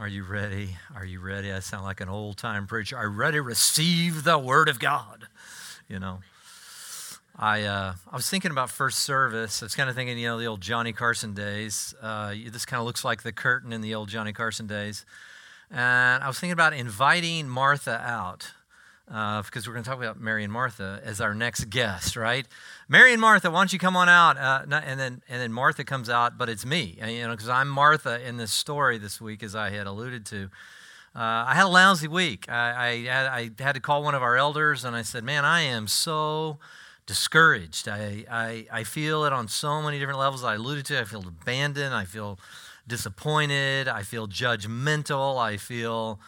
Are you ready? Are you ready? I sound like an old time preacher. Are you ready to receive the Word of God? You know. I, uh, I was thinking about first service. I was kind of thinking, you know, the old Johnny Carson days. Uh, this kind of looks like the curtain in the old Johnny Carson days. And I was thinking about inviting Martha out uh, because we're going to talk about Mary and Martha as our next guest, right? Mary and Martha, why don't you come on out? Uh, and then and then Martha comes out, but it's me, you know, because I'm Martha in this story this week, as I had alluded to. Uh, I had a lousy week. I, I, I had to call one of our elders, and I said, "Man, I am so." discouraged. I, I, I feel it on so many different levels. I alluded to. I feel abandoned. I feel disappointed. I feel judgmental. I feel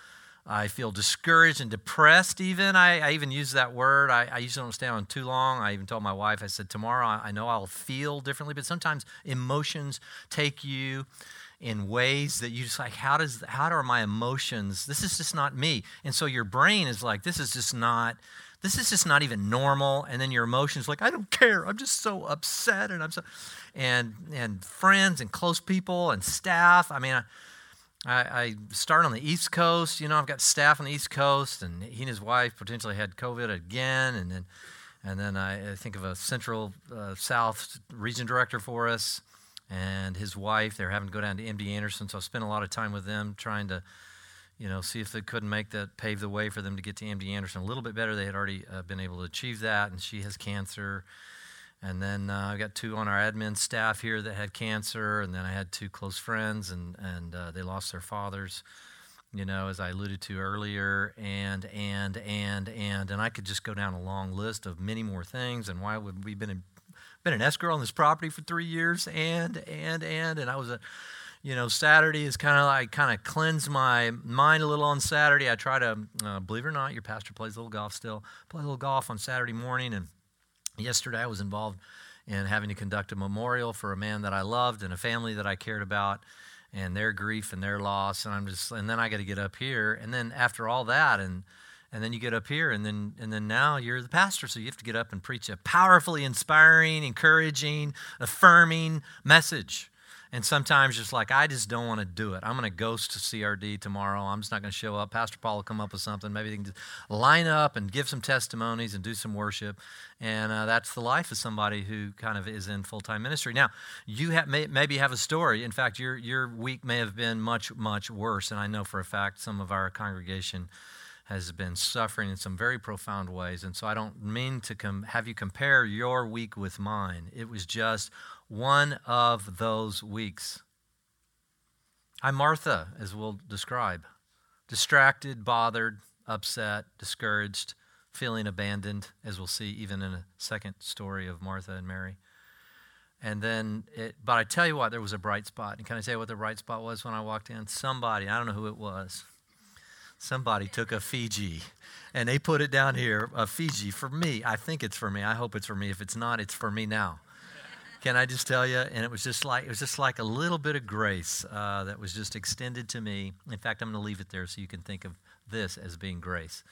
I feel discouraged and depressed, even. I, I even use that word. I, I, usually don't stay on too long. I even told my wife, I said, tomorrow I, I know I'll feel differently, but sometimes emotions take you in ways that you just like, how does how are my emotions? This is just not me. And so your brain is like, this is just not this is just not even normal. And then your emotions like, I don't care. I'm just so upset and I'm so and and friends and close people and staff. I mean, I, I, I start on the East Coast. You know, I've got staff on the East Coast, and he and his wife potentially had COVID again, and then and then I, I think of a Central uh, South region director for us and his wife. They're having to go down to MD Anderson, so I spent a lot of time with them trying to you know, see if they couldn't make that, pave the way for them to get to MD Anderson a little bit better. They had already uh, been able to achieve that, and she has cancer. And then uh, I've got two on our admin staff here that had cancer, and then I had two close friends, and, and uh, they lost their fathers, you know, as I alluded to earlier, and, and, and, and, and I could just go down a long list of many more things, and why would we been in, been an escrow on this property for three years, and, and, and, and I was a, you know, Saturday is kind of like kind of cleanse my mind a little on Saturday. I try to, uh, believe it or not, your pastor plays a little golf still. Play a little golf on Saturday morning, and yesterday I was involved in having to conduct a memorial for a man that I loved and a family that I cared about, and their grief and their loss. And I'm just, and then I got to get up here, and then after all that, and and then you get up here and then and then now you're the pastor. So you have to get up and preach a powerfully inspiring encouraging affirming message and sometimes just like, I just don't want to do it. I'm going to ghost to CRD tomorrow. I'm just not going to show up. Pastor Paul will come up with something. Maybe they can just line up and give some testimonies and do some worship. And uh, that's the life of somebody who kind of is in full time ministry. Now, you have, may, maybe have a story. In fact, your, your week may have been much, much worse. And I know for a fact some of our congregation has been suffering in some very profound ways. And so I don't mean to com- have you compare your week with mine. It was just one of those weeks. I'm Martha, as we'll describe distracted, bothered, upset, discouraged, feeling abandoned, as we'll see even in a second story of Martha and Mary. And then, it, but I tell you what, there was a bright spot. And can I tell you what the bright spot was when I walked in? Somebody, I don't know who it was, somebody took a Fiji and they put it down here, a Fiji for me. I think it's for me. I hope it's for me. If it's not, it's for me now. Can I just tell you? And it was just like it was just like a little bit of grace uh, that was just extended to me. In fact, I'm going to leave it there so you can think of this as being grace.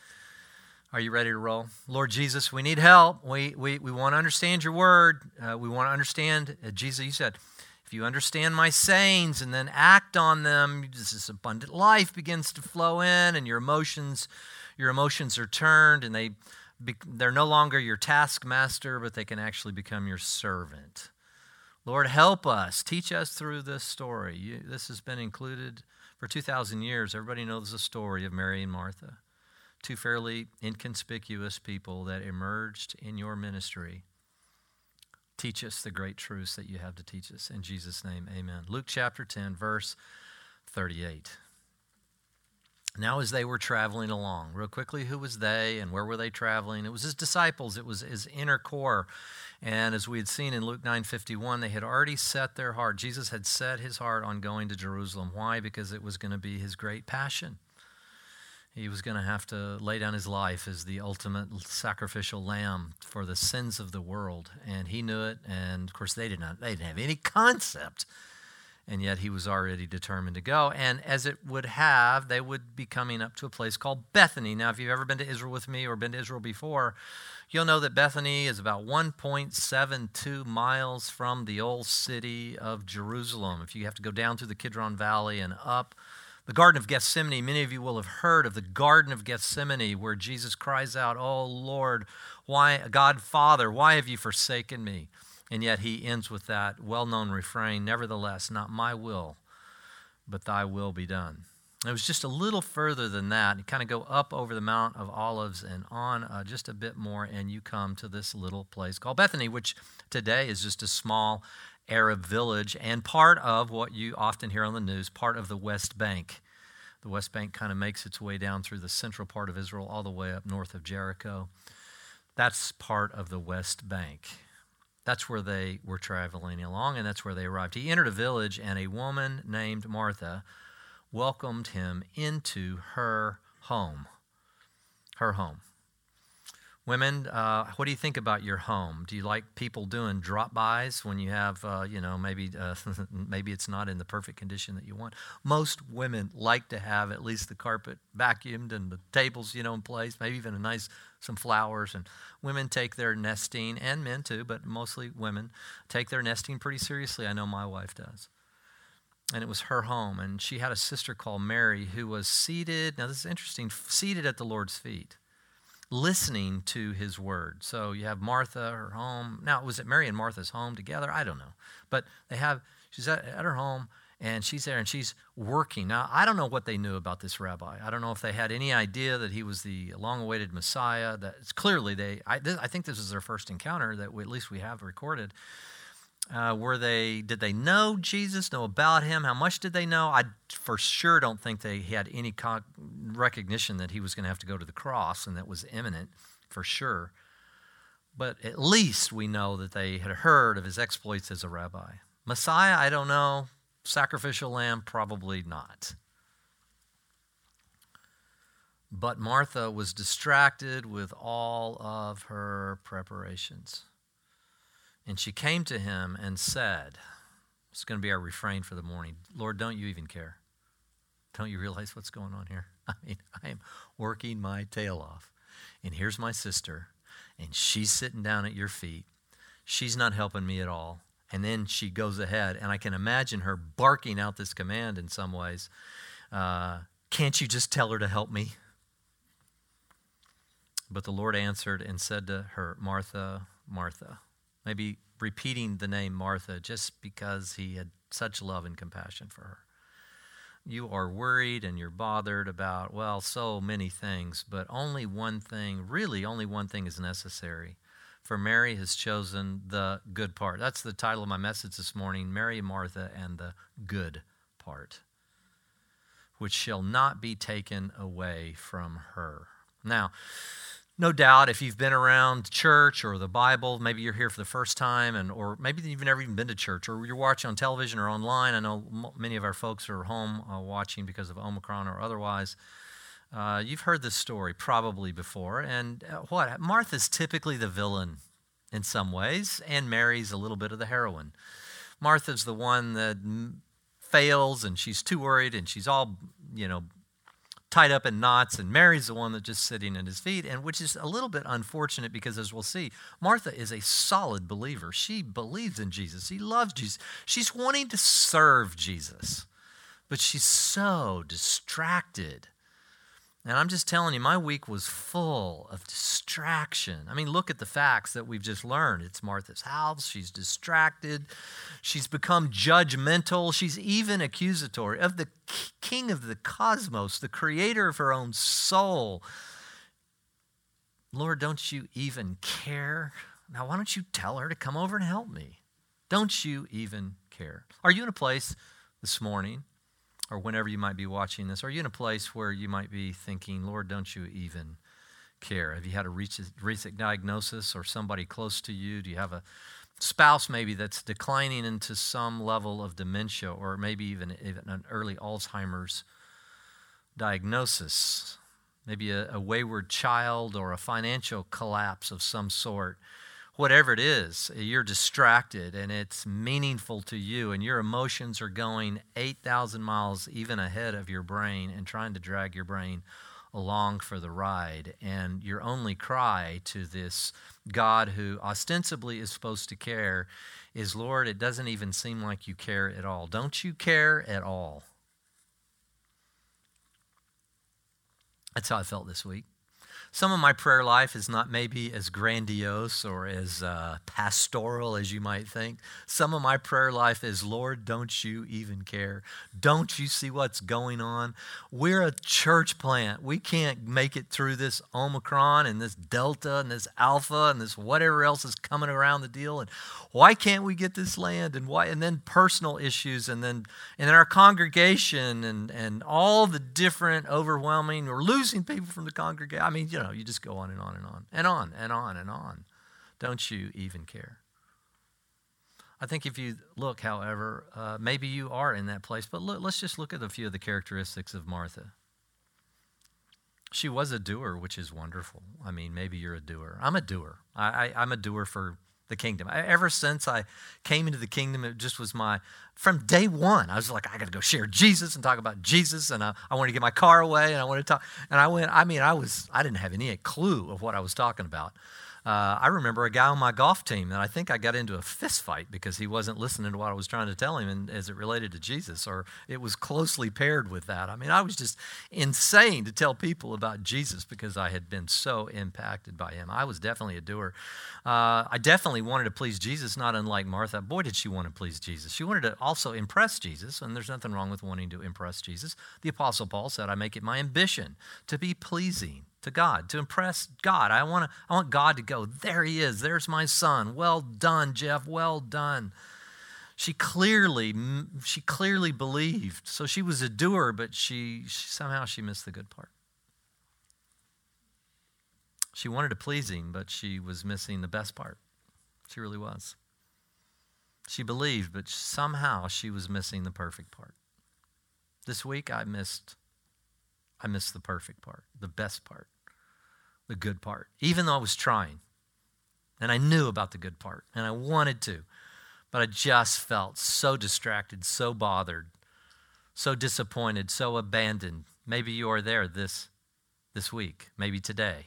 Are you ready to roll? Lord Jesus, we need help. We, we, we want to understand your word. Uh, we want to understand, uh, Jesus, you said, if you understand my sayings and then act on them, this abundant life begins to flow in and your emotions, your emotions are turned and they, they're no longer your taskmaster, but they can actually become your servant. Lord, help us. Teach us through this story. You, this has been included for 2,000 years. Everybody knows the story of Mary and Martha, two fairly inconspicuous people that emerged in your ministry. Teach us the great truths that you have to teach us. In Jesus' name, amen. Luke chapter 10, verse 38. Now, as they were traveling along, real quickly, who was they and where were they traveling? It was his disciples, it was his inner core. And as we had seen in Luke 9:51, they had already set their heart. Jesus had set his heart on going to Jerusalem. Why? Because it was going to be his great passion. He was going to have to lay down his life as the ultimate sacrificial lamb for the sins of the world, and he knew it. And of course, they did not. They didn't have any concept and yet he was already determined to go. And as it would have, they would be coming up to a place called Bethany. Now, if you've ever been to Israel with me or been to Israel before, you'll know that Bethany is about 1.72 miles from the old city of Jerusalem. If you have to go down through the Kidron Valley and up The Garden of Gethsemane, many of you will have heard of the Garden of Gethsemane where Jesus cries out, Oh Lord, why, God Father, why have you forsaken me? And yet he ends with that well known refrain, Nevertheless, not my will, but thy will be done. It was just a little further than that. You kind of go up over the Mount of Olives and on uh, just a bit more, and you come to this little place called Bethany, which today is just a small Arab village and part of what you often hear on the news, part of the West Bank. The West Bank kind of makes its way down through the central part of Israel, all the way up north of Jericho. That's part of the West Bank. That's where they were traveling along, and that's where they arrived. He entered a village, and a woman named Martha welcomed him into her home. Her home. Women, uh, what do you think about your home? Do you like people doing drop-bys when you have, uh, you know, maybe uh, maybe it's not in the perfect condition that you want? Most women like to have at least the carpet vacuumed and the tables, you know, in place. Maybe even a nice some flowers. And women take their nesting, and men too, but mostly women take their nesting pretty seriously. I know my wife does and it was her home. And she had a sister called Mary who was seated, now this is interesting, seated at the Lord's feet, listening to his word. So you have Martha, her home. Now, was it Mary and Martha's home together? I don't know. But they have, she's at, at her home and she's there and she's working. Now, I don't know what they knew about this rabbi. I don't know if they had any idea that he was the long-awaited Messiah. That clearly they. I, I think this is their first encounter that we, at least we have recorded. Uh, were they? Did they know Jesus? Know about him? How much did they know? I for sure don't think they had any recognition that he was going to have to go to the cross and that was imminent, for sure. But at least we know that they had heard of his exploits as a rabbi. Messiah, I don't know. Sacrificial lamb, probably not. But Martha was distracted with all of her preparations. And she came to him and said, It's going to be our refrain for the morning Lord, don't you even care? Don't you realize what's going on here? I mean, I am working my tail off. And here's my sister, and she's sitting down at your feet. She's not helping me at all. And then she goes ahead, and I can imagine her barking out this command in some ways. Uh, Can't you just tell her to help me? But the Lord answered and said to her, Martha, Martha. Maybe repeating the name Martha just because he had such love and compassion for her. You are worried and you're bothered about, well, so many things, but only one thing, really, only one thing is necessary. For Mary has chosen the good part. That's the title of my message this morning Mary Martha and the good part, which shall not be taken away from her. Now, no doubt if you've been around church or the bible maybe you're here for the first time and or maybe you've never even been to church or you're watching on television or online i know many of our folks are home uh, watching because of omicron or otherwise uh, you've heard this story probably before and uh, what martha's typically the villain in some ways and mary's a little bit of the heroine. Martha's the one that fails and she's too worried and she's all you know tied up in knots, and Mary's the one that's just sitting at his feet, and which is a little bit unfortunate because, as we'll see, Martha is a solid believer. She believes in Jesus, she loves Jesus, she's wanting to serve Jesus, but she's so distracted and I'm just telling you, my week was full of distraction. I mean, look at the facts that we've just learned. It's Martha's house. She's distracted. She's become judgmental. She's even accusatory of the king of the cosmos, the creator of her own soul. Lord, don't you even care? Now, why don't you tell her to come over and help me? Don't you even care? Are you in a place this morning or whenever you might be watching this, are you in a place where you might be thinking, Lord, don't you even care? Have you had a recent diagnosis or somebody close to you? Do you have a spouse maybe that's declining into some level of dementia or maybe even, even an early Alzheimer's diagnosis? Maybe a, a wayward child or a financial collapse of some sort whatever it is, you're distracted and it's meaningful to you, and your emotions are going 8,000 miles even ahead of your brain and trying to drag your brain along for the ride. And your only cry to this God who ostensibly is supposed to care is, Lord, it doesn't even seem like you care at all. Don't you care at all? That's how I felt this week. Some of my prayer life is not maybe as grandiose or as uh, pastoral as you might think. Some of my prayer life is, Lord, don't you even care? Don't you see what's going on? We're a church plant. We can't make it through this Omicron and this Delta and this Alpha and this whatever else is coming around the deal. And why can't we get this land? And why? And then personal issues, and then and then our congregation, and and all the different overwhelming. We're losing people from the congregation. I mean, you know, you just go on and on and on and on and on and on. Don't you even care? I think if you look, however, uh, maybe you are in that place, but look, let's just look at a few of the characteristics of Martha. She was a doer, which is wonderful. I mean, maybe you're a doer. I'm a doer. I, I, am a doer for the kingdom. Ever since I came into the kingdom, it just was my, from day one, I was like, I got to go share Jesus and talk about Jesus. And I, I want to get my car away and I want to talk. And I went, I mean, I was, I didn't have any clue of what I was talking about. Uh, I remember a guy on my golf team that I think I got into a fist fight because he wasn't listening to what I was trying to tell him and, as it related to Jesus, or it was closely paired with that. I mean, I was just insane to tell people about Jesus because I had been so impacted by him. I was definitely a doer. Uh, I definitely wanted to please Jesus, not unlike Martha. Boy, did she want to please Jesus. She wanted to also impress Jesus, and there's nothing wrong with wanting to impress Jesus. The Apostle Paul said, I make it my ambition to be pleasing to God, to impress God. I want, to, I want God to go, there he is, there's my son. Well done, Jeff, well done. She clearly, she clearly believed. So she was a doer, but she, she somehow she missed the good part. She wanted to please him, but she was missing the best part. She really was. She believed, but somehow she was missing the perfect part. This week I missed I missed the perfect part, the best part, the good part, even though I was trying. And I knew about the good part, and I wanted to, but I just felt so distracted, so bothered, so disappointed, so abandoned. Maybe you are there this, this week, maybe today.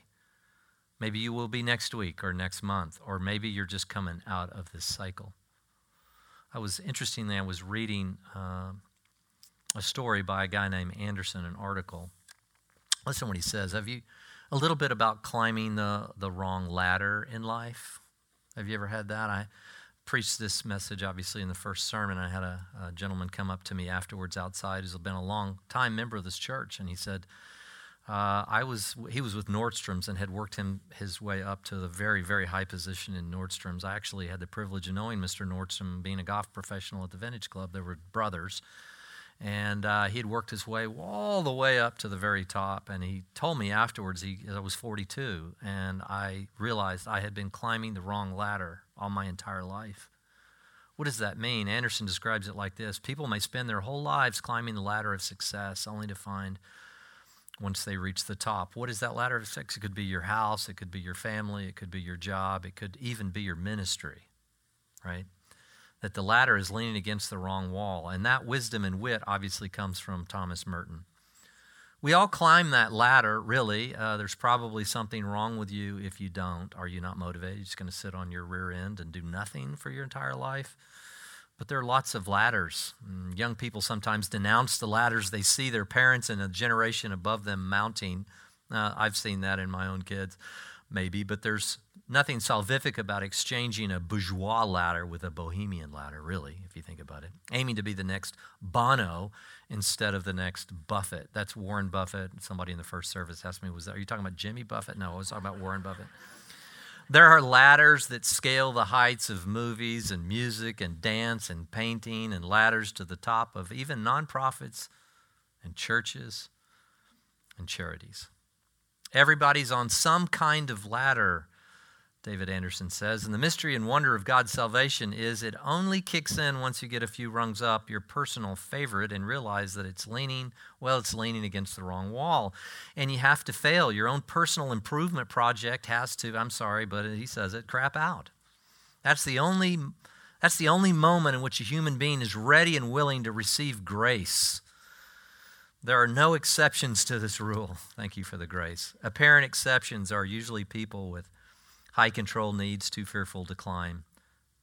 Maybe you will be next week or next month, or maybe you're just coming out of this cycle. I was interestingly, I was reading uh, a story by a guy named Anderson, an article Listen what he says. Have you a little bit about climbing the, the wrong ladder in life? Have you ever had that? I preached this message obviously in the first sermon. I had a, a gentleman come up to me afterwards outside who's been a long time member of this church, and he said, uh, I was he was with Nordstrom's and had worked him his way up to the very very high position in Nordstrom's. I actually had the privilege of knowing Mr. Nordstrom, being a golf professional at the Vintage Club. They were brothers, and uh, he had worked his way all the way up to the very top. And he told me afterwards, he, I was 42, and I realized I had been climbing the wrong ladder all my entire life. What does that mean? Anderson describes it like this People may spend their whole lives climbing the ladder of success only to find once they reach the top. What is that ladder of success? It could be your house, it could be your family, it could be your job, it could even be your ministry, right? That the ladder is leaning against the wrong wall. And that wisdom and wit obviously comes from Thomas Merton. We all climb that ladder, really. Uh, there's probably something wrong with you if you don't. Are you not motivated? You're just going to sit on your rear end and do nothing for your entire life? But there are lots of ladders. Mm, young people sometimes denounce the ladders they see their parents and a generation above them mounting. Uh, I've seen that in my own kids, maybe, but there's nothing salvific about exchanging a bourgeois ladder with a bohemian ladder, really, if you think about it. Aiming to be the next Bono instead of the next Buffett. That's Warren Buffett. Somebody in the first service asked me, "Was that? Are you talking about Jimmy Buffett?" No, I was talking about Warren Buffett. There are ladders that scale the heights of movies and music and dance and painting, and ladders to the top of even nonprofits and churches and charities. Everybody's on some kind of ladder David Anderson says. And the mystery and wonder of God's salvation is it only kicks in once you get a few rungs up your personal favorite and realize that it's leaning, well, it's leaning against the wrong wall. And you have to fail. Your own personal improvement project has to, I'm sorry, but he says it, crap out. That's the only that's the only moment in which a human being is ready and willing to receive grace. There are no exceptions to this rule. Thank you for the grace. Apparent exceptions are usually people with high control needs, too fearful to climb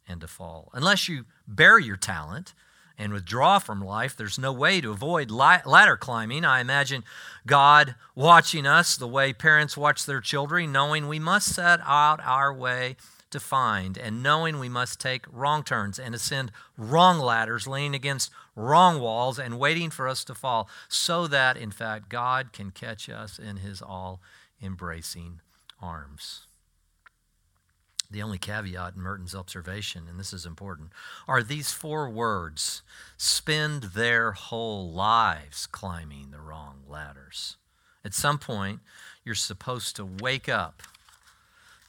and to fall. Unless you bury your talent and withdraw from life. There's no way to avoid ladder climbing. I imagine God watching us the way parents watch their children, knowing we must set out our way to find, and knowing we must take wrong turns and ascend wrong ladders, leaning against wrong walls, and waiting for us to fall, so that, in fact, God can catch us in his all embracing arms. The only caveat in Merton's observation, and this is important, are these four words spend their whole lives climbing the wrong ladders. At some point, you're supposed to wake up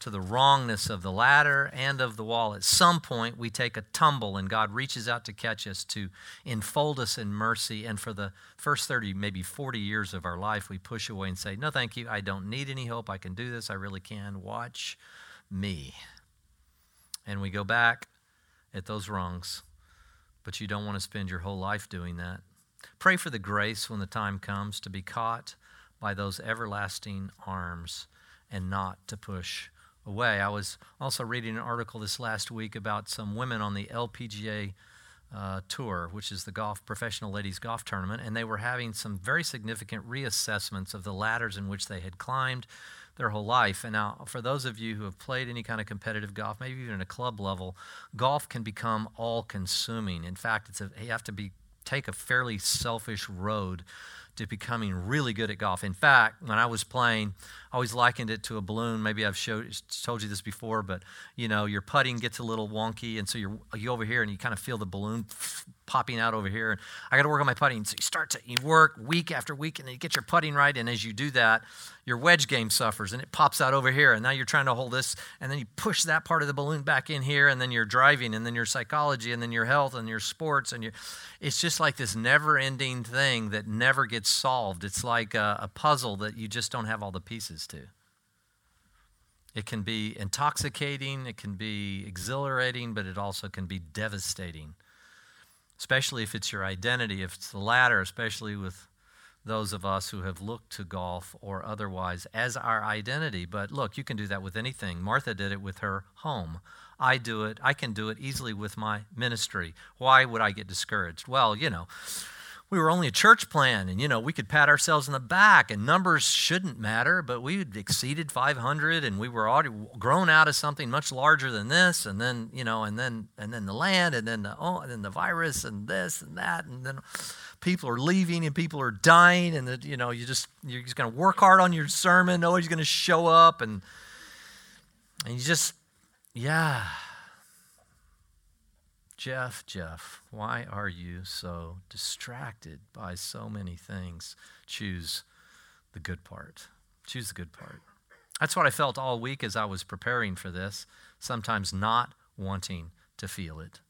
to the wrongness of the ladder and of the wall. At some point, we take a tumble, and God reaches out to catch us, to enfold us in mercy. And for the first 30, maybe 40 years of our life, we push away and say, No, thank you. I don't need any help. I can do this. I really can. Watch me. And we go back at those wrongs, but you don't want to spend your whole life doing that. Pray for the grace when the time comes to be caught by those everlasting arms and not to push away. I was also reading an article this last week about some women on the LPGA uh, tour, which is the golf professional ladies golf tournament, and they were having some very significant reassessments of the ladders in which they had climbed their whole life. And now, for those of you who have played any kind of competitive golf, maybe even at a club level, golf can become all consuming. In fact, it's a, you have to be take a fairly selfish road to becoming really good at golf. In fact, when I was playing, always likened it to a balloon. Maybe I've showed, told you this before, but you know, your putting gets a little wonky, and so you're you over here and you kind of feel the balloon popping out over here. And I got to work on my putting. So you start to you work week after week, and then you get your putting right. And as you do that, your wedge game suffers, and it pops out over here. And now you're trying to hold this, and then you push that part of the balloon back in here, and then your driving, and then your psychology, and then your health, and your sports, and your. It's just like this never-ending thing that never gets solved. It's like a, a puzzle that you just don't have all the pieces to. It can be intoxicating, it can be exhilarating, but it also can be devastating, especially if it's your identity, if it's the latter, especially with those of us who have looked to golf or otherwise as our identity. But look, you can do that with anything. Martha did it with her home. I do it, I can do it easily with my ministry. Why would I get discouraged? Well, you know, we were only a church plan and you know we could pat ourselves in the back and numbers shouldn't matter but we had exceeded 500 and we were already grown out of something much larger than this and then you know and then and then the land and then the oh and then the virus and this and that and then people are leaving and people are dying and you know you just you're just going to work hard on your sermon nobody's going to show up and and you just yeah Jeff, Jeff, why are you so distracted by so many things? Choose the good part. Choose the good part. That's what I felt all week as I was preparing for this, sometimes not wanting to feel it.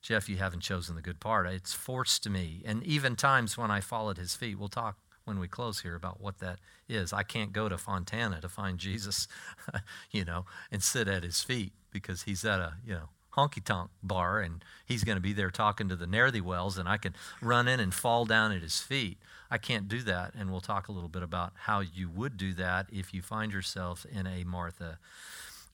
Jeff, you haven't chosen the good part. It's forced to me. And even times when I fall at his feet, we'll talk when we close here about what that is. I can't go to Fontana to find Jesus, you know, and sit at his feet because he's at a, you know, honky tonk bar and he's going to be there talking to the ne'er wells and I can run in and fall down at his feet. I can't do that. And we'll talk a little bit about how you would do that if you find yourself in a Martha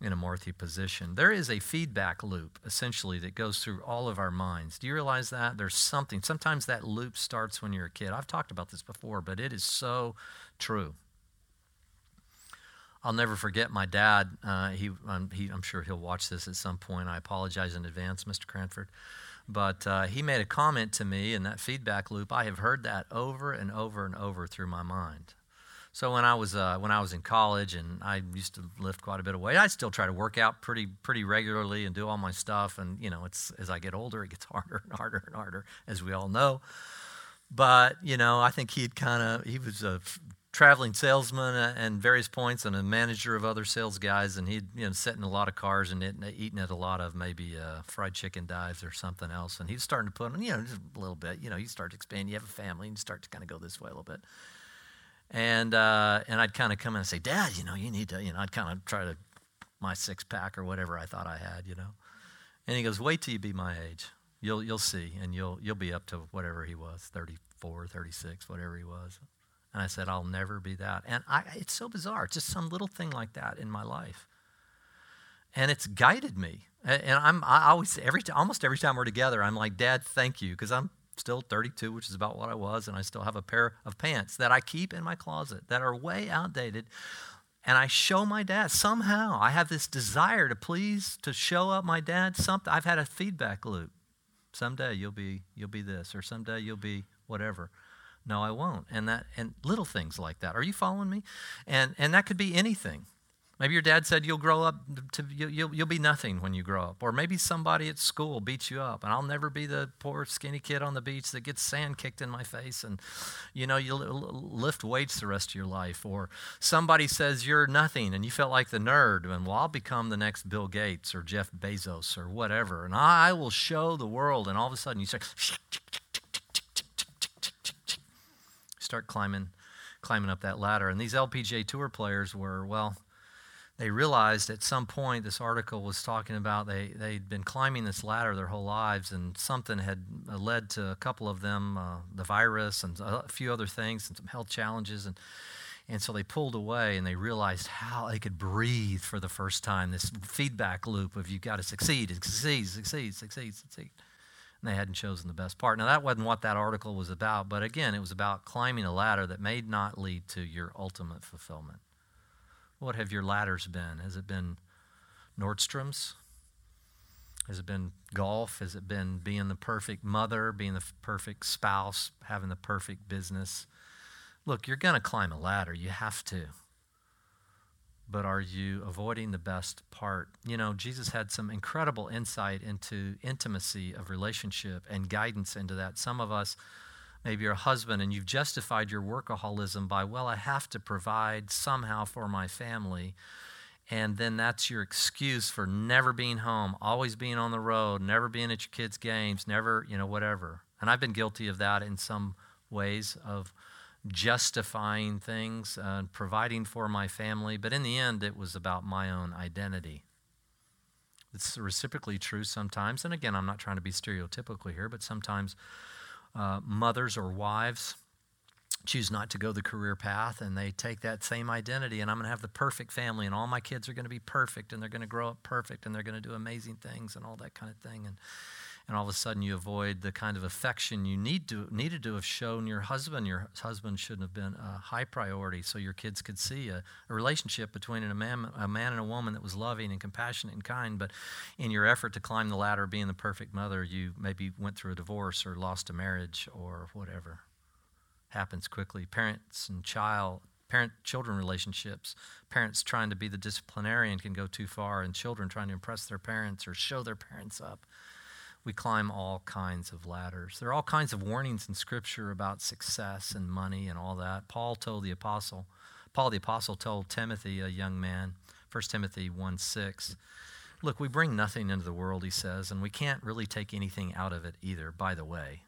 in a Martha position. There is a feedback loop essentially that goes through all of our minds. Do you realize that? There's something. Sometimes that loop starts when you're a kid. I've talked about this before, but it is so true. I'll never forget my dad. Uh, he, um, he, I'm sure he'll watch this at some point. I apologize in advance, Mr. Cranford. But uh, he made a comment to me in that feedback loop. I have heard that over and over and over through my mind. So when I was uh, when I was in college and I used to lift quite a bit of weight, I still try to work out pretty pretty regularly and do all my stuff. And you know, it's as I get older, it gets harder and harder and harder, as we all know. But you know, I think he'd kind of he was a traveling salesman and various points and a manager of other sales guys and he'd you know sit in a lot of cars and eating at a lot of maybe uh, fried chicken dives or something else and he's starting to put on you know just a little bit you know you start to expand you have a family and you start to kind of go this way a little bit. And uh, and I'd kind of come in and say dad you know you need to you know I'd kind of try to my six pack or whatever I thought I had you know. And he goes wait till you be my age. You'll you'll see and you'll you'll be up to whatever he was 34 36 whatever he was and I said, I'll never be that. And I, it's so bizarre, just some little thing like that in my life. and it's guided me. And I'm I always every almost every time we're together, I'm like, Dad, thank you, because I'm still 32, which is about what I was, and I still have a pair of pants that I keep in my closet that are way outdated. And I show my dad somehow. I have this desire to please, to show up my dad something. I've had a feedback loop. Someday you'll be you'll be this, or someday you'll be whatever. No, I won't. And that and little things like that. Are you following me? And and that could be anything. Maybe your dad said you'll grow up to you'll, you'll be nothing when you grow up, or maybe somebody at school beats you up, and I'll never be the poor skinny kid on the beach that gets sand kicked in my face, and you know you lift weights the rest of your life, or somebody says you're nothing and you felt like the nerd, and well I'll become the next Bill Gates or Jeff Bezos or whatever, and I will show the world, and all of a sudden you start start climbing climbing up that ladder, and these LPGA tour players were well they realized at some point this article was talking about they, they'd been climbing this ladder their whole lives and something had uh, led to a couple of them uh, the virus and a few other things and some health challenges. And, and so they pulled away and they realized how they could breathe for the first time. This feedback loop of you've got to succeed succeed succeed succeed succeed and they hadn't chosen the best part now that wasn't what that article was about but again it was about climbing a ladder that may not lead to your ultimate fulfillment what have your ladders been? Has it been Nordstrom's? Has it been golf? Has it been being the perfect mother, being the perfect spouse, having the perfect business? Look, you're going to climb a ladder. You have to. But are you avoiding the best part? You know, Jesus had some incredible insight into intimacy of relationship and guidance into that. Some of us, maybe you're a husband and you've justified your workaholism by, well, I have to provide somehow for my family. And then that's your excuse for never being home, always being on the road, never being at your kids' games, never, you know, whatever. And I've been guilty of that in some ways of justifying things and providing for my family. But in the end, it was about my own identity. It's reciprocally true sometimes. And again, I'm not trying to be stereotypical here, but sometimes uh, mothers or wives choose not to go the career path and they take that same identity and I'm going to have the perfect family and all my kids are going to be perfect and they're going to grow up perfect and they're going to do amazing things and all that kind of thing and and all of a sudden you avoid the kind of affection you need to needed to have shown your husband. Your husband shouldn't have been a high priority, so your kids could see a, a relationship between a man, a man and a woman that was loving and compassionate and kind. But in your effort to climb the ladder, being the perfect mother, you maybe went through a divorce or lost a marriage or whatever. Happens quickly. Parents and child parent children relationships parents trying to be the disciplinarian can go too far and children trying to impress their parents or show their parents up we climb all kinds of ladders. There are all kinds of warnings in Scripture about success and money and all that. Paul told the apostle, Paul the apostle told Timothy, a young man, 1 Timothy 1 6, look, we bring nothing into the world, he says, and we can't really take anything out of it either, by the way,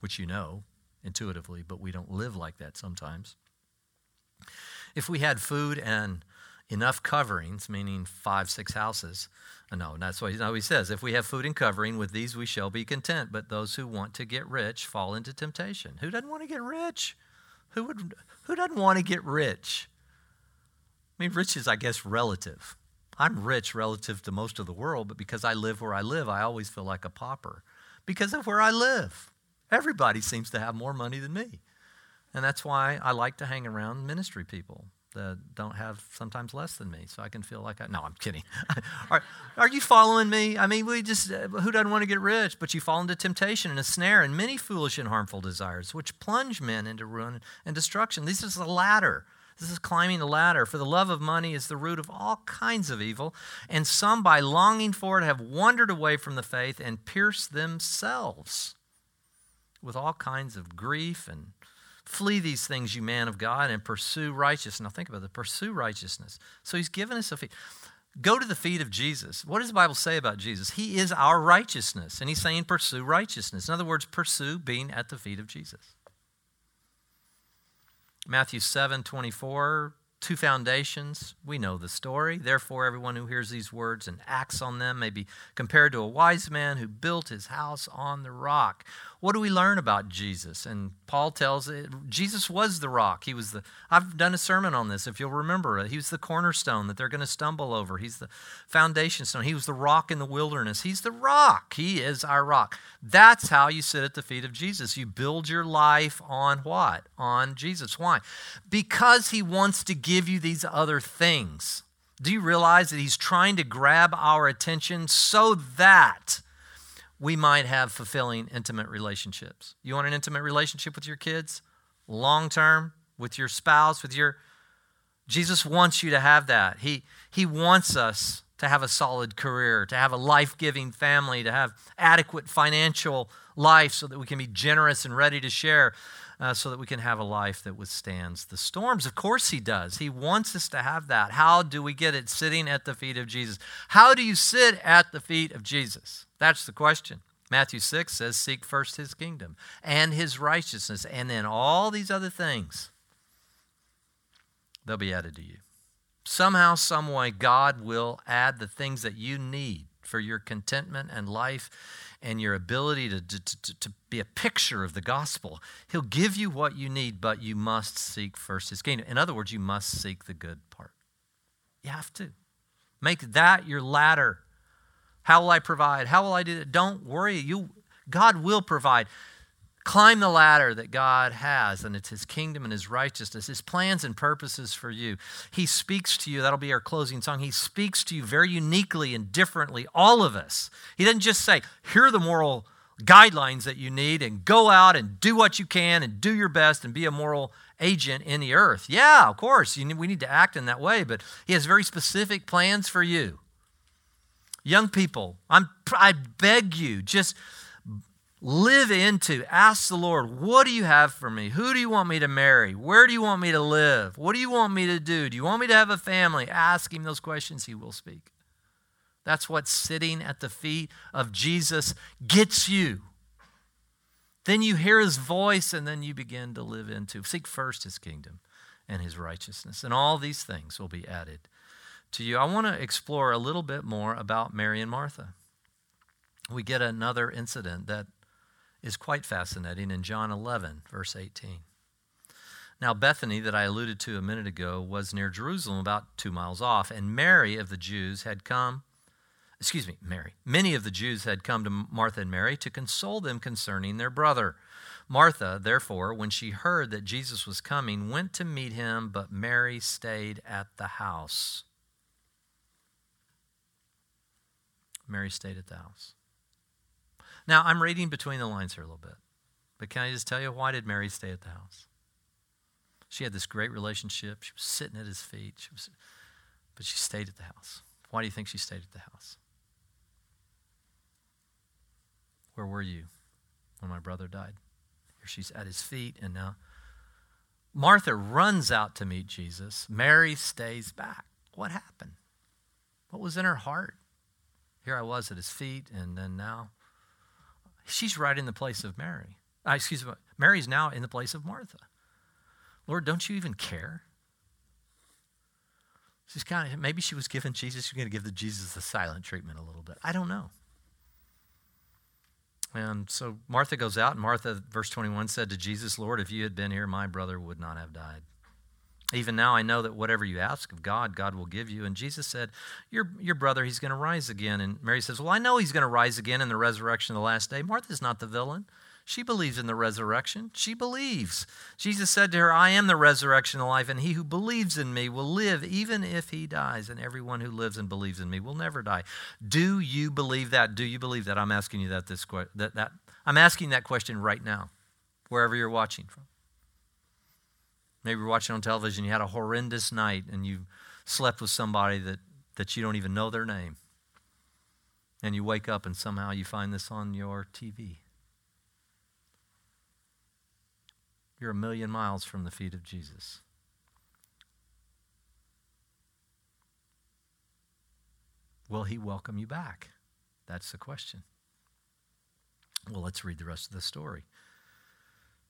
which you know intuitively, but we don't live like that sometimes. If we had food and enough coverings, meaning five, six houses, uh, no, that's what he, no, he says. If we have food and covering, with these we shall be content. But those who want to get rich fall into temptation. Who doesn't want to get rich? Who, would, who doesn't want to get rich? I mean, rich is, I guess, relative. I'm rich relative to most of the world, but because I live where I live, I always feel like a pauper. Because of where I live. Everybody seems to have more money than me. And that's why I like to hang around ministry people that don't have sometimes less than me, so I can feel like I. No, I'm kidding. are, are you following me? I mean, we just uh, who doesn't want to get rich? But you fall into temptation and a snare and many foolish and harmful desires, which plunge men into ruin and destruction. This is a ladder. This is climbing the ladder. For the love of money is the root of all kinds of evil, and some, by longing for it, have wandered away from the faith and pierced themselves with all kinds of grief and Flee these things, you man of God, and pursue righteousness. Now think about it pursue righteousness. So he's given us a feet. Go to the feet of Jesus. What does the Bible say about Jesus? He is our righteousness. And he's saying pursue righteousness. In other words, pursue being at the feet of Jesus. Matthew 7 24, two foundations. We know the story. Therefore, everyone who hears these words and acts on them may be compared to a wise man who built his house on the rock. What do we learn about Jesus? And Paul tells it, Jesus was the rock. He was the I've done a sermon on this if you'll remember. He was the cornerstone that they're going to stumble over. He's the foundation stone. He was the rock in the wilderness. He's the rock. He is our rock. That's how you sit at the feet of Jesus. You build your life on what? On Jesus. Why? Because he wants to give you these other things. Do you realize that he's trying to grab our attention so that we might have fulfilling, intimate relationships. You want an intimate relationship with your kids? Long term? With your spouse? With your. Jesus wants you to have that. He, he wants us to have a solid career, to have a life giving family, to have adequate financial life so that we can be generous and ready to share, uh, so that we can have a life that withstands the storms. Of course, He does. He wants us to have that. How do we get it? Sitting at the feet of Jesus. How do you sit at the feet of Jesus? That's the question. Matthew 6 says, Seek first his kingdom and his righteousness, and then all these other things, they'll be added to you. Somehow, someway, God will add the things that you need for your contentment and life and your ability to, to, to, to, be a picture of the gospel. He'll give you what you need, but you must seek first his kingdom. In other words, you must seek the good part. You have to. Make that your ladder how will I provide? How will I do that? Don't worry. You, God will provide. Climb the ladder that God has, and it's His kingdom and His righteousness, His plans and purposes for you. He speaks to you. That'll be our closing song. He speaks to you very uniquely and differently, all of us. He doesn't just say, Here are the moral guidelines that you need, and go out and do what you can and do your best and be a moral agent in the earth. Yeah, of course, need, we need to act in that way, but He has very specific plans for you. Young people, I'm, I beg you, just live into, ask the Lord, what do you have for me? Who do you want me to marry? Where do you want me to live? What do you want me to do? Do you want me to have a family? Ask him those questions, he will speak. That's what sitting at the feet of Jesus gets you. Then you hear his voice and then you begin to live into. Seek first his kingdom and his righteousness, and all these things will be added to you, I want to explore a little bit more about Mary and Martha. We get another incident that is quite fascinating in John 11, verse 18. Now, Bethany, that I alluded to a minute ago, was near Jerusalem, about two miles off, and Mary of the Jews had come, excuse me, Mary, many of the Jews had come to Martha and Mary to console them concerning their brother. Martha, therefore, when she heard that Jesus was coming, went to meet him, but Mary stayed at the house. Mary stayed at the house. Now, I'm reading between the lines here a little bit, but can I just tell you why did Mary stay at the house? She had this great relationship. She was sitting at his feet, she was, but she stayed at the house. Why do you think she stayed at the house? Where were you when my brother died? Here she's at his feet, and now Martha runs out to meet Jesus. Mary stays back. What happened? What was in her heart? Here I was at his feet, and then now she's right in the place of Mary. Uh, excuse me, Mary's now in the place of Martha. Lord, don't you even care? She's kind of maybe she was giving Jesus. She's going to give the Jesus the silent treatment a little bit. I don't know. And so Martha goes out, and Martha, verse 21, said to Jesus, Lord, if you had been here, my brother would not have died. Even now I know that whatever you ask of God, God will give you. And Jesus said, Your, your brother, he's going to rise again. And Mary says, Well, I know he's going to rise again in the resurrection of the last day. Martha's not the villain. She believes in the resurrection. She believes. Jesus said to her, I am the resurrection and life, and he who believes in me will live even if he dies, and everyone who lives and believes in me will never die. Do you believe that? Do you believe that? I'm asking you that this that, that I'm asking that question right now, wherever you're watching from. Maybe you're watching on television, you had a horrendous night and you slept with somebody that, that you don't even know their name. And you wake up and somehow you find this on your TV. You're a million miles from the feet of Jesus. Will he welcome you back? That's the question. Well, let's read the rest of the story.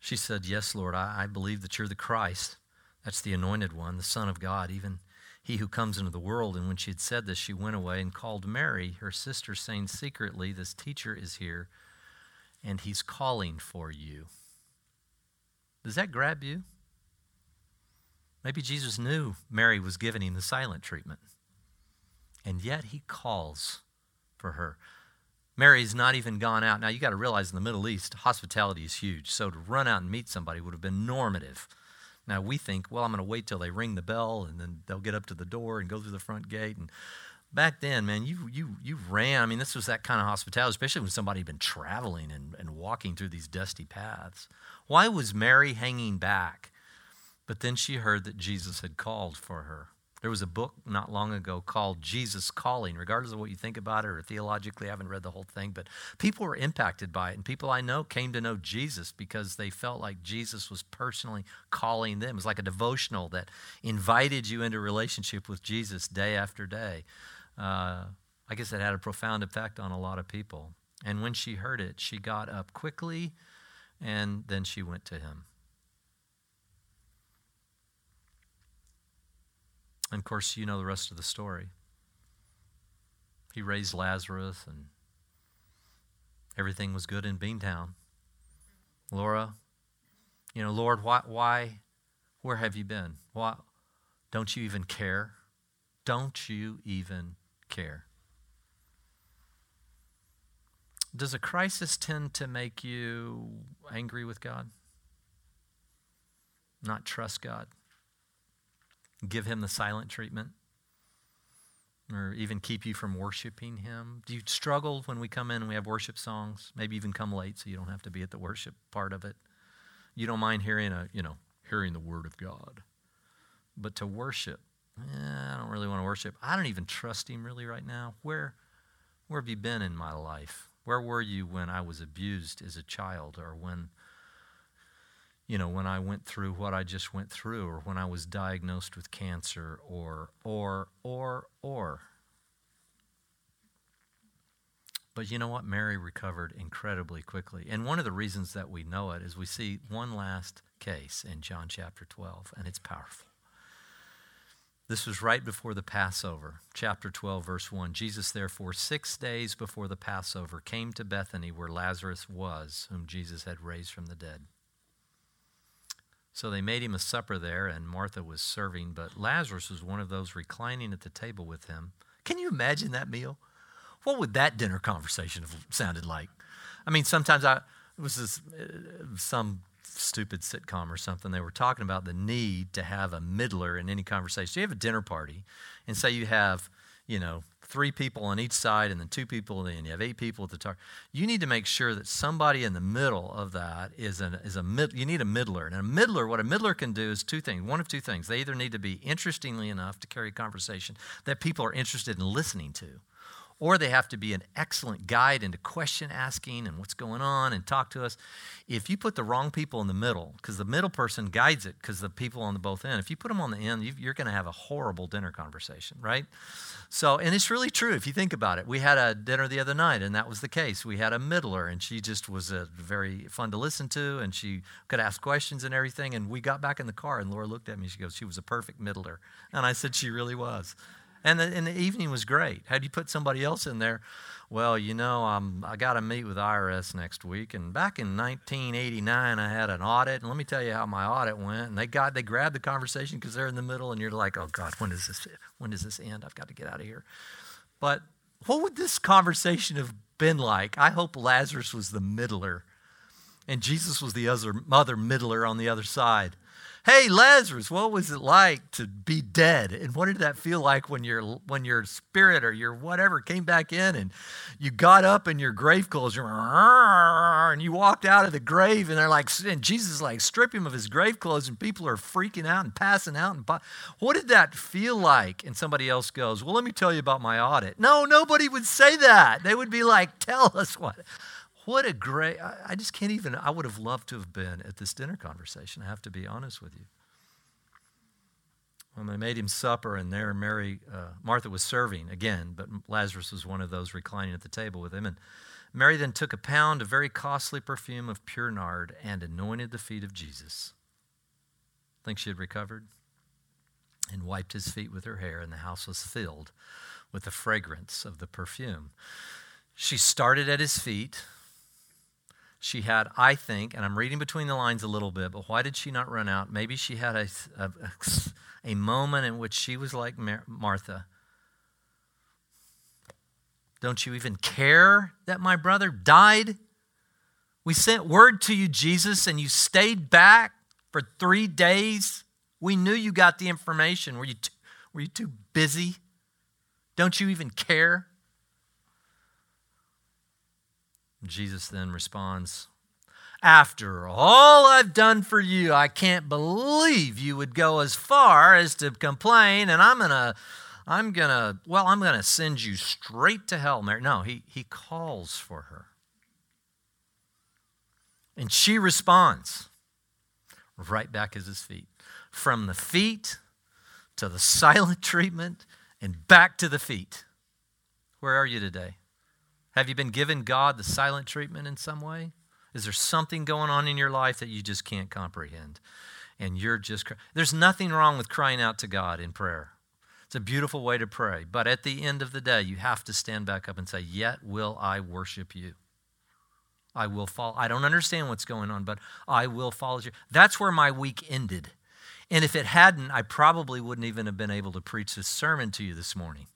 She said, Yes, Lord, I, I believe that you're the Christ. That's the anointed one, the Son of God, even he who comes into the world. And when she had said this, she went away and called Mary, her sister, saying secretly, This teacher is here and he's calling for you. Does that grab you? Maybe Jesus knew Mary was giving him the silent treatment, and yet he calls for her. Mary's not even gone out. Now, you got to realize in the Middle East, hospitality is huge. So to run out and meet somebody would have been normative. Now, we think, well, I'm going to wait till they ring the bell and then they'll get up to the door and go through the front gate. And back then, man, you, you, you ran. I mean, this was that kind of hospitality, especially when somebody had been traveling and, and walking through these dusty paths. Why was Mary hanging back? But then she heard that Jesus had called for her. There was a book not long ago called Jesus Calling, regardless of what you think about it or theologically, I haven't read the whole thing, but people were impacted by it. And people I know came to know Jesus because they felt like Jesus was personally calling them. It was like a devotional that invited you into relationship with Jesus day after day. Uh, I guess it had a profound effect on a lot of people. And when she heard it, she got up quickly and then she went to him. And of course, you know the rest of the story. He raised Lazarus, and everything was good in Beantown. Laura, you know, Lord, why, why, where have you been? Why, don't you even care? Don't you even care? Does a crisis tend to make you angry with God? Not trust God? Give him the silent treatment? Or even keep you from worshiping him? Do you struggle when we come in and we have worship songs? Maybe even come late so you don't have to be at the worship part of it. You don't mind hearing a, you know, hearing the word of God. But to worship, eh, I don't really want to worship. I don't even trust him really right now. Where where have you been in my life? Where were you when I was abused as a child or when you know, when I went through what I just went through, or when I was diagnosed with cancer, or, or, or, or. But you know what? Mary recovered incredibly quickly. And one of the reasons that we know it is we see one last case in John chapter 12, and it's powerful. This was right before the Passover, chapter 12, verse 1. Jesus, therefore, six days before the Passover, came to Bethany where Lazarus was, whom Jesus had raised from the dead. So they made him a supper there, and Martha was serving, but Lazarus was one of those reclining at the table with him. Can you imagine that meal? What would that dinner conversation have sounded like? I mean, sometimes I it was this, uh, some stupid sitcom or something. They were talking about the need to have a middler in any conversation. So you have a dinner party, and say you have, you know, three people on each side and then two people and you have eight people at the top you need to make sure that somebody in the middle of that is, an, is a mid, you need a middler. And a middler what a middler can do is two things one of two things. They either need to be interestingly enough to carry a conversation that people are interested in listening to or they have to be an excellent guide into question asking and what's going on and talk to us. If you put the wrong people in the middle, because the middle person guides it, because the people on the both end, if you put them on the end, you're going to have a horrible dinner conversation, right? So, and it's really true if you think about it. We had a dinner the other night, and that was the case. We had a middler, and she just was a very fun to listen to, and she could ask questions and everything. And we got back in the car, and Laura looked at me. She goes, "She was a perfect middler," and I said, "She really was." And the, and the evening was great. Had you put somebody else in there, well, you know, I'm, I got to meet with IRS next week. And back in 1989, I had an audit. And let me tell you how my audit went. And they got they grabbed the conversation because they're in the middle, and you're like, oh God, when does this when does this end? I've got to get out of here. But what would this conversation have been like? I hope Lazarus was the middler, and Jesus was the other mother middler on the other side. Hey, Lazarus, what was it like to be dead? And what did that feel like when your when your spirit or your whatever came back in and you got up in your grave clothes and you walked out of the grave and they're like and Jesus like strip him of his grave clothes and people are freaking out and passing out and what did that feel like? And somebody else goes, "Well, let me tell you about my audit." No, nobody would say that. They would be like, "Tell us what." What a great, I, just can't even, I would have loved to have been at this dinner conversation. I have to be honest with you. When they made him supper, and there Mary, uh, Martha was serving again, but Lazarus was one of those reclining at the table with him. And Mary then took a pound of very costly perfume of pure nard and anointed the feet of Jesus. Think she had recovered? And wiped his feet with her hair, and the house was filled with the fragrance of the perfume. She started at his feet she had, I think, and I'm reading between the lines a little bit, but why did she not run out? Maybe she had a, a, a moment in which she was like Martha. Don't you even care that my brother died? We sent word to you, Jesus, and you stayed back for three days. We knew you got the information. Were you too, were you too busy? Don't you even care? Jesus then responds, After all I've done for you, I can't believe you would go as far as to complain, and I'm going to. I'm to, well, I'm to send you straight to hell, Mary. No, he, he calls for her. And she responds right back at his feet. From the feet to the silent treatment and back to the feet. Where are you today? Have you been given God the silent treatment in some way? Is there something going on in your life that you just can't comprehend? And you're just, there's nothing wrong with crying out to God in prayer. It's a beautiful way to pray. But at the end of the day, you have to stand back up and say, Yet will I worship you. I will follow. I don't understand what's going on, but I will follow you. That's where my week ended. And if it hadn't, I probably wouldn't even have been able to preach this sermon to you this morning.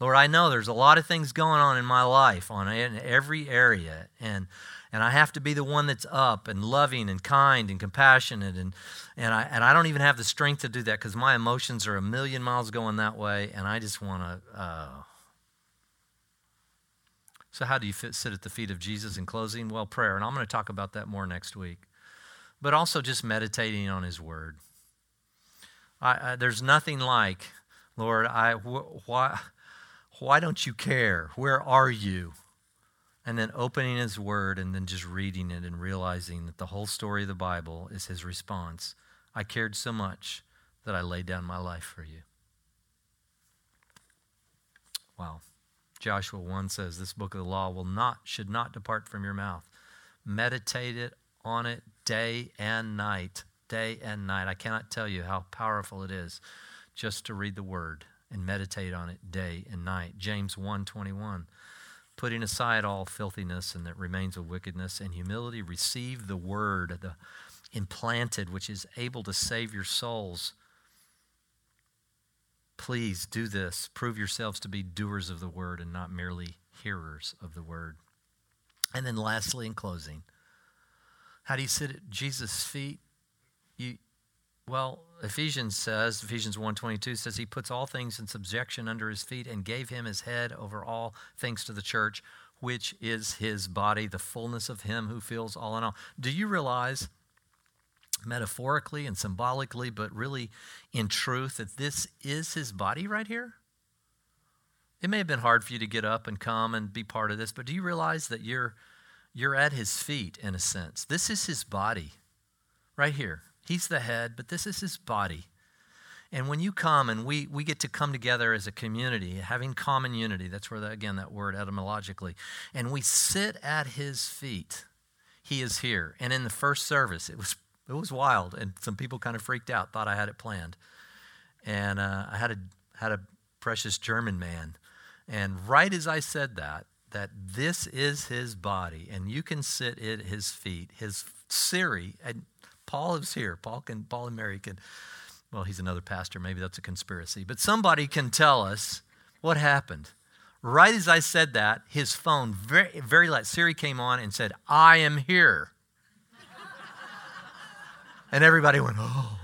Lord, I know there's a lot of things going on in my life on in every area, and and I have to be the one that's up and loving and kind and compassionate, and and I and I don't even have the strength to do that because my emotions are a million miles going that way, and I just want to. Uh... So, how do you fit, sit at the feet of Jesus in closing? Well, prayer, and I'm going to talk about that more next week, but also just meditating on His Word. I, I, there's nothing like, Lord, I wh- why why don't you care? Where are you? And then opening his word and then just reading it and realizing that the whole story of the Bible is his response. I cared so much that I laid down my life for you. Wow. Joshua 1 says, This book of the law will not, should not depart from your mouth. Meditate it on it day and night. Day and night. I cannot tell you how powerful it is just to read the word and meditate on it day and night. James 1:21 putting aside all filthiness and that remains of wickedness and humility receive the word the implanted which is able to save your souls. Please do this. Prove yourselves to be doers of the word and not merely hearers of the word. And then lastly in closing, how do you sit at Jesus' feet? You well, Ephesians says, Ephesians 1.22 says he puts all things in subjection under his feet and gave him his head over all things to the church, which is his body, the fullness of him who fills all in all. Do you realize, metaphorically and symbolically, but really in truth, that this is his body right here? It may have been hard for you to get up and come and be part of this, but do you realize that you're, you're at his feet in a sense? This is his body right here. He's the head, but this is his body. And when you come and we, we get to come together as a community, having common unity, that's where, again, that word etymologically, and we sit at his feet, he is here. And in the first service, it was, it was wild, and some people kind of freaked out, thought I had it planned. And uh, I had a, had a precious German man. And right as I said that, that this is his body, and you can sit at his feet, his Siri, and Paul is here. Paul can, Paul and Mary can, well, he's another pastor. Maybe that's a conspiracy. But somebody can tell us what happened. Right as I said that, his phone, very, very light, Siri came on and said, I am here. and everybody went, oh.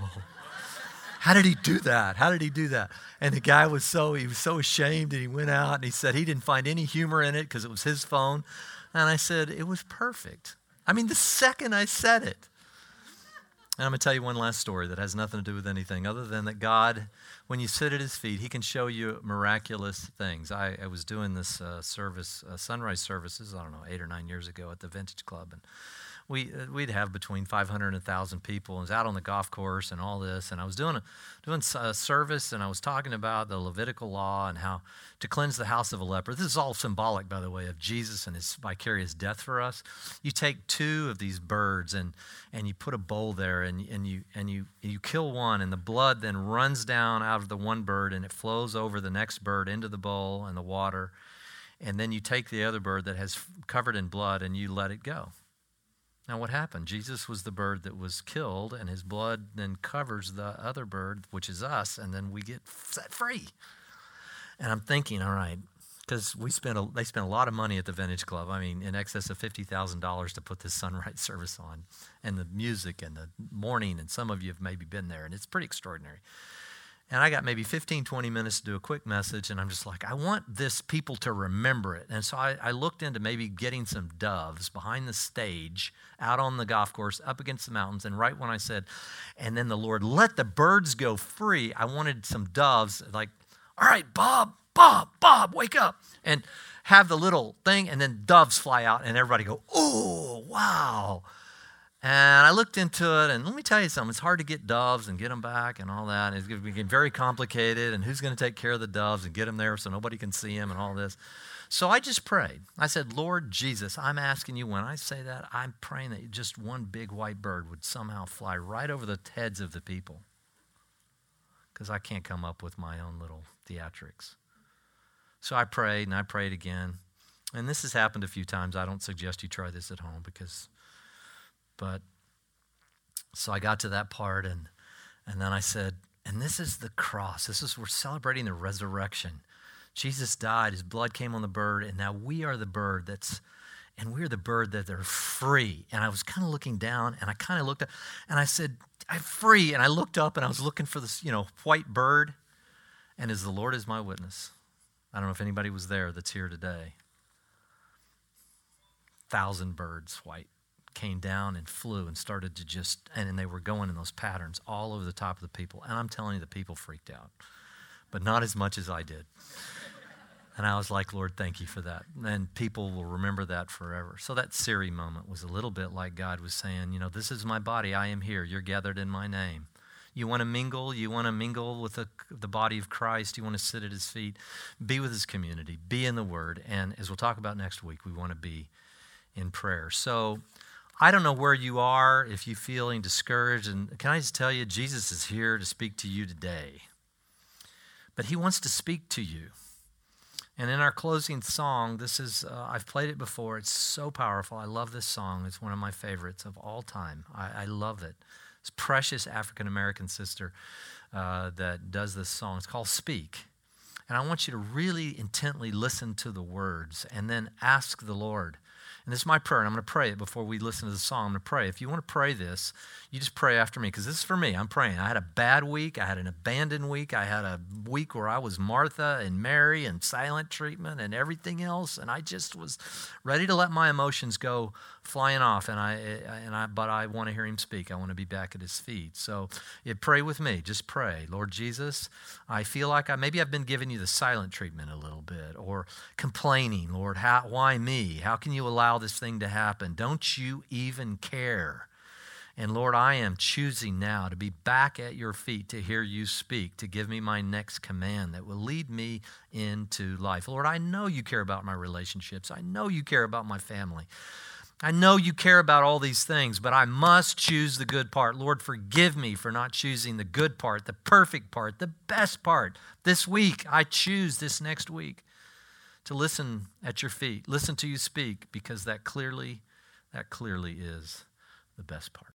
How did he do that? How did he do that? And the guy was so he was so ashamed and he went out and he said he didn't find any humor in it because it was his phone. And I said, it was perfect. I mean, the second I said it, and I'm going to tell you one last story that has nothing to do with anything other than that God, when you sit at his feet, he can show you miraculous things. I, I was doing this uh, service, uh, sunrise services, I don't know, eight or nine years ago at the Vintage Club. And we, uh, we'd have between 500 and 1,000 people. I was out on the golf course and all this. And I was doing a, doing a service and I was talking about the Levitical law and how to cleanse the house of a leper. This is all symbolic, by the way, of Jesus and his vicarious death for us. You take two of these birds and, and you put a bowl there and, and, you, and you, you kill one, and the blood then runs down out of the one bird and it flows over the next bird into the bowl and the water and then you take the other bird that has covered in blood and you let it go. Now, what happened? Jesus was the bird that was killed, and his blood then covers the other bird, which is us, and then we get set free. And I'm thinking, all right, because we spent a, they spent a lot of money at the Vintage Club. I mean, in excess of fifty thousand dollars to put this sunrise service on, and the music and the morning. And some of you have maybe been there, and it's pretty extraordinary. And I got maybe 15, 20 minutes to do a quick message, and I'm just like, I want this people to remember it. And so I, I, looked into maybe getting some doves behind the stage out on the golf course up against the mountains. And right when I said, and then the Lord, let the birds go free, I wanted some doves, like, all right, Bob, Bob, Bob, wake up. And have the little thing, and then doves fly out, and everybody go, oh, wow. And I looked into it, and let me tell you something. It's hard to get doves and get them back and all that. It's going to be very complicated, and who's going to take care of the doves and get them there so nobody can see them and all this. So I just prayed. I said, Lord Jesus, I'm asking you when I say that, I'm praying that just one big white bird would somehow fly right over the heads of the people. Because I can't come up with my own little theatrics. So I prayed, and I prayed again. And this has happened a few times. I don't suggest you try this at home because but so I got to that part and and then I said, and this is the cross. This is we're celebrating the resurrection. Jesus died, his blood came on the bird, and now we are the bird that's and we're the bird that they're free. And I was kind of looking down and I kind of looked up and I said, I'm free. And I looked up and I was looking for this, you know, white bird. And as the Lord is my witness, I don't know if anybody was there that's here today. Thousand birds white came down and flew and started to just, and they were going in those patterns all over the top of the people. And I'm telling you, the people freaked out, but not as much as I did. And I was like, Lord, thank you for that. And people will remember that forever. So that Siri moment was a little bit like God was saying, you know, this is my body. I am here. You're gathered in my name. You want to mingle? You want to mingle with the, the body of Christ? You want to sit at his feet? Be with his community. Be in the word. And as we'll talk about next week, we want to be in prayer. So I don't know where you are, if you're feeling discouraged. And can I just tell you, Jesus is here to speak to you today. But he wants to speak to you. And in our closing song, this is, uh, I've played it before. It's so powerful. I love this song. It's one of my favorites of all time. I, I love it. It's precious African American sister uh, that does this song. It's called Speak. And I want you to really intently listen to the words and then ask the Lord and this is my prayer, and I'm going to pray it before we listen to the song. I'm going to pray. If you want to pray this, you just pray after me because this is for me. I'm praying. I had a bad week. I had an abandoned week. I had a week where I was Martha and Mary and silent treatment and everything else, and I just was ready to let my emotions go flying off. And I, eh, and I, but I want to hear Him speak. I want to be back at His feet. So, yeah, pray with me. Just pray, Lord Jesus. I feel like I maybe I've been giving you the silent treatment a little bit, or complaining, Lord. How? Why me? How can you allow this thing to happen? Don't you even care? And Lord, I am choosing now to be back at your feet to hear you speak, to give me my next command that will lead me into life. Lord, I know you care about my relationships. I know you care about my family. I know you care about all these things, but I must choose the good part. Lord, forgive me for not choosing the good part, the perfect part, the best part. This week, I choose this next week to listen at your feet, listen to you speak, because that clearly, that clearly is the best part.